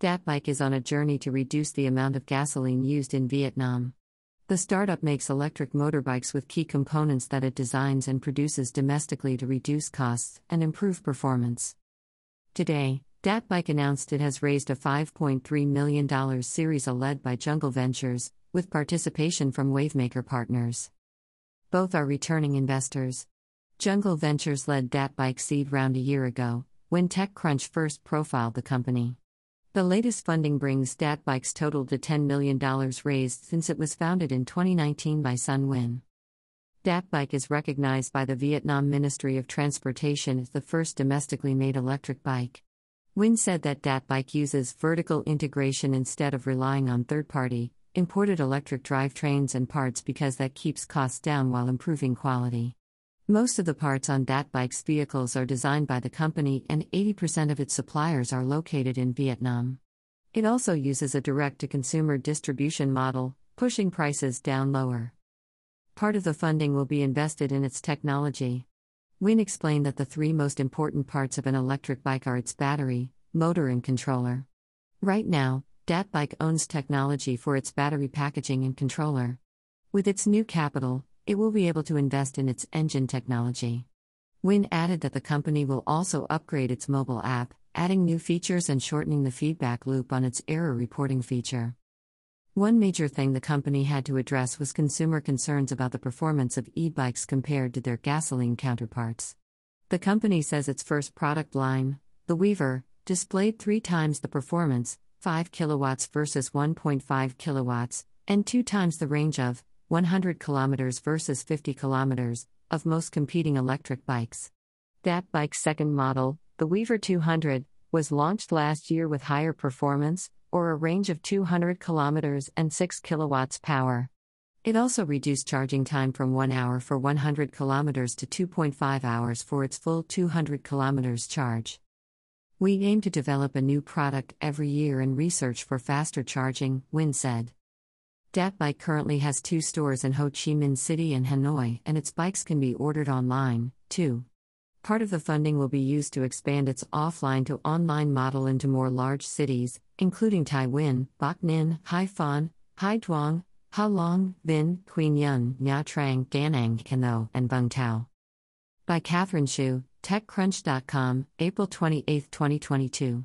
Dat Bike is on a journey to reduce the amount of gasoline used in Vietnam. The startup makes electric motorbikes with key components that it designs and produces domestically to reduce costs and improve performance. Today, Datbike announced it has raised a $5.3 million Series A led by Jungle Ventures, with participation from Wavemaker Partners. Both are returning investors. Jungle Ventures led Datbike seed round a year ago, when TechCrunch first profiled the company. The latest funding brings Dat Bike's total to $10 million raised since it was founded in 2019 by Son Nguyen. Dat Bike is recognized by the Vietnam Ministry of Transportation as the first domestically made electric bike. Nguyen said that Dat Bike uses vertical integration instead of relying on third party, imported electric drivetrains and parts because that keeps costs down while improving quality. Most of the parts on Dat Bike's vehicles are designed by the company, and 80% of its suppliers are located in Vietnam. It also uses a direct to consumer distribution model, pushing prices down lower. Part of the funding will be invested in its technology. Nguyen explained that the three most important parts of an electric bike are its battery, motor, and controller. Right now, Dat Bike owns technology for its battery packaging and controller. With its new capital, it will be able to invest in its engine technology. Nguyen added that the company will also upgrade its mobile app, adding new features and shortening the feedback loop on its error reporting feature. One major thing the company had to address was consumer concerns about the performance of e bikes compared to their gasoline counterparts. The company says its first product line, the Weaver, displayed three times the performance, 5 kilowatts versus 1.5 kilowatts, and two times the range of 100 km versus 50 km, of most competing electric bikes. Dat Bike's second model, the Weaver 200, was launched last year with higher performance, or a range of 200 km and 6 kilowatts power. It also reduced charging time from 1 hour for 100 km to 2.5 hours for its full 200 km charge. We aim to develop a new product every year and research for faster charging, Nguyen said. Dat Bike currently has two stores in Ho Chi Minh City and Hanoi, and its bikes can be ordered online, too. Part of the funding will be used to expand its offline to online model into more large cities, including Thai Nguyen, Bac Ninh, Hai Phong, Hai Duong, Ha Long, Vinh, Quy Nhon, Nha Trang, Danang, Can Tho, and Vung Tau. By Catherine Shu, TechCrunch.com, April 28, 2022.